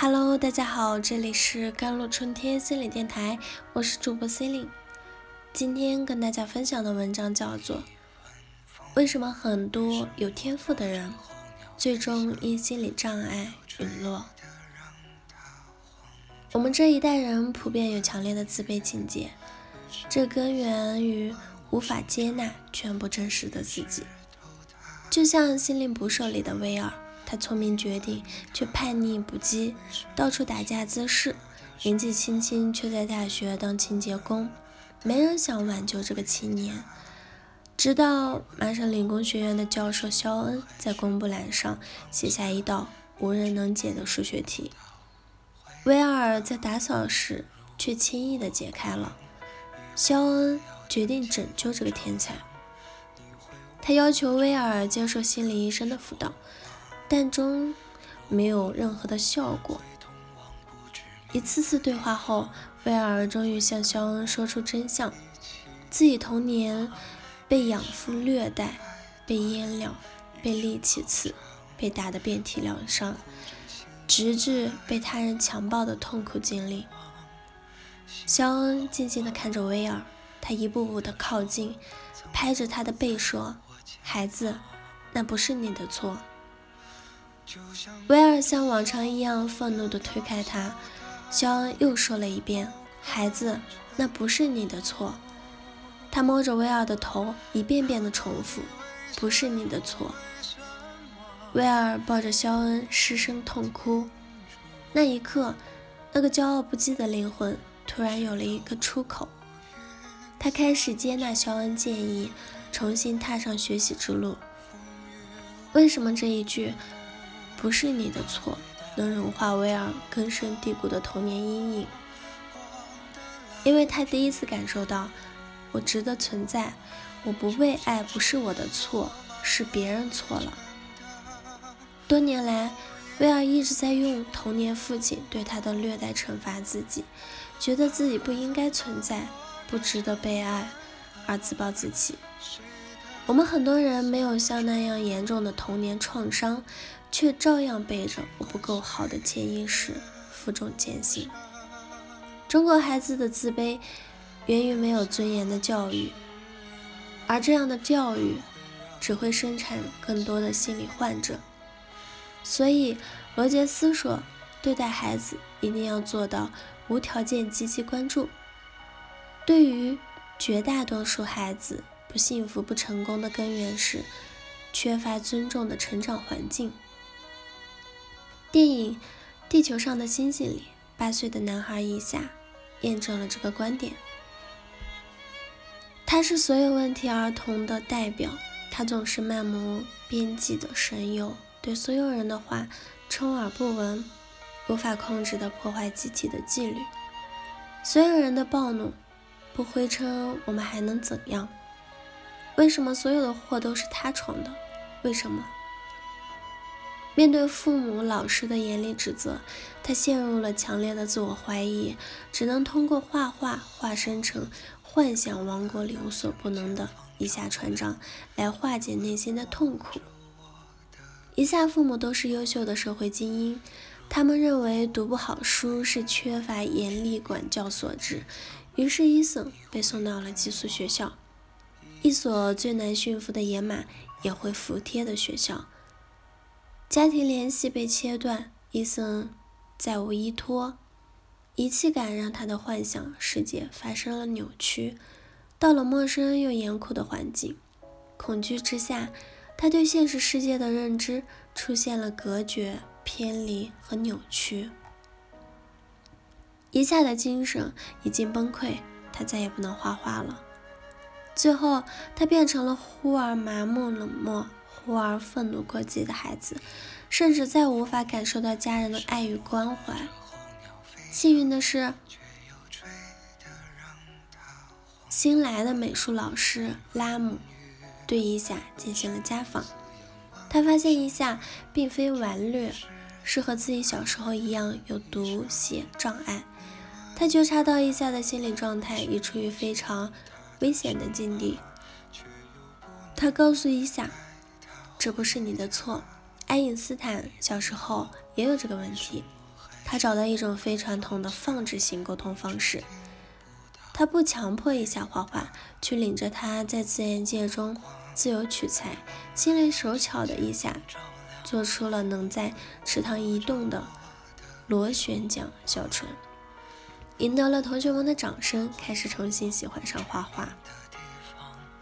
Hello，大家好，这里是甘露春天心理电台，我是主播 Celine。今天跟大家分享的文章叫做《为什么很多有天赋的人最终因心理障碍陨落》。我们这一代人普遍有强烈的自卑情节，这根源于无法接纳全部真实的自己。就像《心灵捕手》里的威尔。他聪明绝顶，却叛逆不羁，到处打架滋事。年纪轻轻，却在大学当清洁工。没人想挽救这个青年。直到麻省理工学院的教授肖恩在公布栏上写下一道无人能解的数学题，威尔在打扫时却轻易地解开了。肖恩决定拯救这个天才。他要求威尔接受心理医生的辅导。但终没有任何的效果。一次次对话后，威尔终于向肖恩说出真相：自己童年被养父虐待、被阉了、被利器刺、被打得遍体鳞伤，直至被他人强暴的痛苦经历。肖恩静静地看着威尔，他一步步地靠近，拍着他的背说：“孩子，那不是你的错。”威尔像往常一样愤怒地推开他，肖恩又说了一遍：“孩子，那不是你的错。”他摸着威尔的头，一遍遍地重复：“不是你的错。”威尔抱着肖恩失声痛哭。那一刻，那个骄傲不羁的灵魂突然有了一个出口，他开始接纳肖恩建议，重新踏上学习之路。为什么这一句？不是你的错，能融化威尔根深蒂固的童年阴影，因为他第一次感受到，我值得存在，我不被爱不是我的错，是别人错了。多年来，威尔一直在用童年父亲对他的虐待惩罚自己，觉得自己不应该存在，不值得被爱，而自暴自弃。我们很多人没有像那样严重的童年创伤。却照样背着我不够好的潜意识负重前行。中国孩子的自卑源于没有尊严的教育，而这样的教育只会生产更多的心理患者。所以，罗杰斯说，对待孩子一定要做到无条件积极关注。对于绝大多数孩子不幸福、不成功的根源是缺乏尊重的成长环境。电影《地球上的星星》里，八岁的男孩伊夏验证了这个观点。他是所有问题儿童的代表，他总是漫无边际的神游，对所有人的话充耳不闻，无法控制的破坏集体的纪律。所有人的暴怒不回称，我们还能怎样？为什么所有的祸都是他闯的？为什么？面对父母、老师的严厉指责，他陷入了强烈的自我怀疑，只能通过画画化身成幻想王国里无所不能的一下船长来化解内心的痛苦。一下父母都是优秀的社会精英，他们认为读不好书是缺乏严厉管教所致，于是伊森被送到了寄宿学校，一所最难驯服的野马也会服帖的学校。家庭联系被切断，伊森再无依托，遗弃感让他的幻想世界发生了扭曲。到了陌生又严酷的环境，恐惧之下，他对现实世界的认知出现了隔绝、偏离和扭曲。一下的精神已经崩溃，他再也不能画画了。最后，他变成了忽而麻木冷漠。忽而愤怒过激的孩子，甚至再无法感受到家人的爱与关怀。幸运的是，新来的美术老师拉姆对伊夏进行了家访。他发现伊夏并非顽劣，是和自己小时候一样有读写障碍。他觉察到伊夏的心理状态已处于非常危险的境地。他告诉伊夏。这不是你的错。爱因斯坦小时候也有这个问题，他找到一种非传统的放置型沟通方式。他不强迫一下画画，去领着他在自然界中自由取材，心灵手巧的一下，做出了能在池塘移动的螺旋桨小船，赢得了同学们的掌声，开始重新喜欢上画画。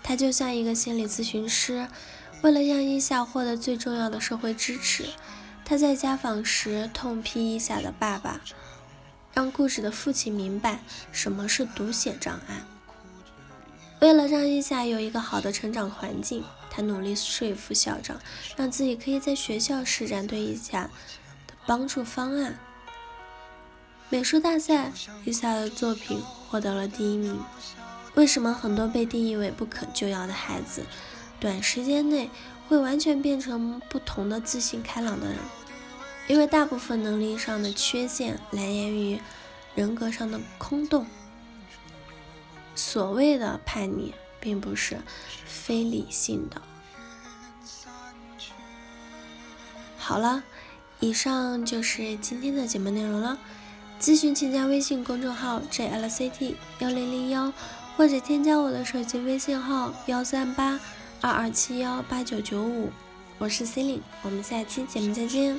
他就像一个心理咨询师，为了让伊夏获得最重要的社会支持，他在家访时痛批伊夏的爸爸。让故事的父亲明白什么是读写障碍。为了让伊夏有一个好的成长环境，他努力说服校长，让自己可以在学校施展对伊夏的帮助方案。美术大赛，伊夏的作品获得了第一名。为什么很多被定义为不可救药的孩子，短时间内会完全变成不同的自信开朗的人？因为大部分能力上的缺陷来源于人格上的空洞。所谓的叛逆，并不是非理性的。好了，以上就是今天的节目内容了。咨询请加微信公众号 jlct 幺零零幺，或者添加我的手机微信号幺三八二二七幺八九九五。我是 c e l i n e 我们下期节目再见。